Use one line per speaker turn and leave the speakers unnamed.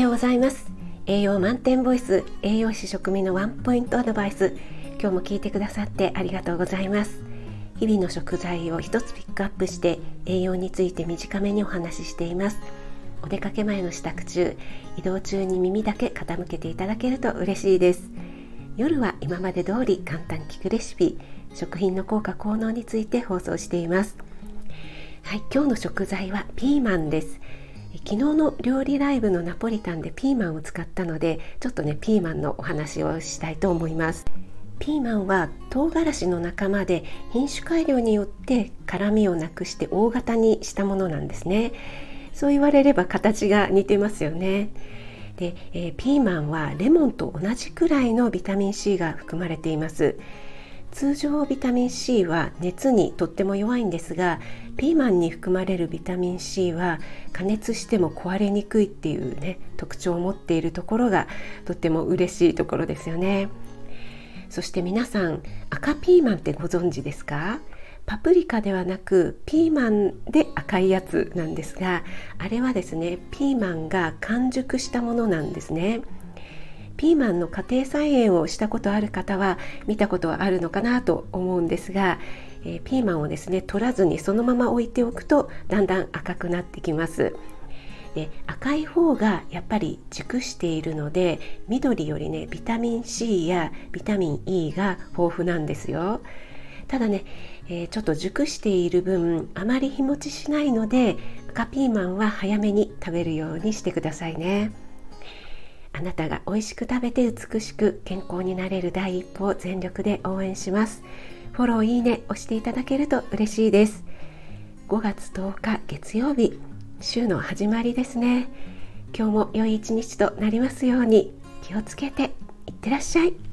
ようございます。栄養満点ボイス栄養士食味のワンポイントアドバイス。今日も聞いてくださってありがとうございます。日々の食材を一つピックアップして栄養について短めにお話ししています。お出かけ前の支度中移動中に耳だけ傾けていただけると嬉しいです。夜は今まで通り簡単聞くレシピ食品の効果効能について放送しています。はい、今日の食材はピーマンです。昨日の料理ライブのナポリタンでピーマンを使ったのでちょっとねピーマンのお話をしたいと思います。ピーマンは唐辛子の仲間で品種改良によって辛みをなくして大型にしたものなんですね。そう言われれば形が似てますよね。で、えー、ピーマンはレモンと同じくらいのビタミン C が含まれています。通常ビタミン C は熱にとっても弱いんですがピーマンに含まれるビタミン C は加熱しても壊れにくいっていうね特徴を持っているところがとっても嬉しいところですよね。そして皆さん赤ピーマンってご存知ですか？パプリカではなくピーマンで赤いやつなんですがあれはですねピーマンが完熟したものなんですね。ピーマンの家庭菜園をしたことある方は見たことはあるのかなと思うんですが、えー、ピーマンをですね取らずにそのまま置いておくとだんだん赤くなってきます。で赤い方がやっぱり熟しているので緑よりねビタミン C やビタミン E が豊富なんですよ。ただね、えー、ちょっと熟している分あまり日持ちしないので赤ピーマンは早めに食べるようにしてくださいね。あなたが美味しく食べて美しく健康になれる第一歩を全力で応援します。フォローいいね押していただけると嬉しいです。5月10日月曜日週の始まりですね。今日も良い一日となりますように気をつけていってらっしゃい。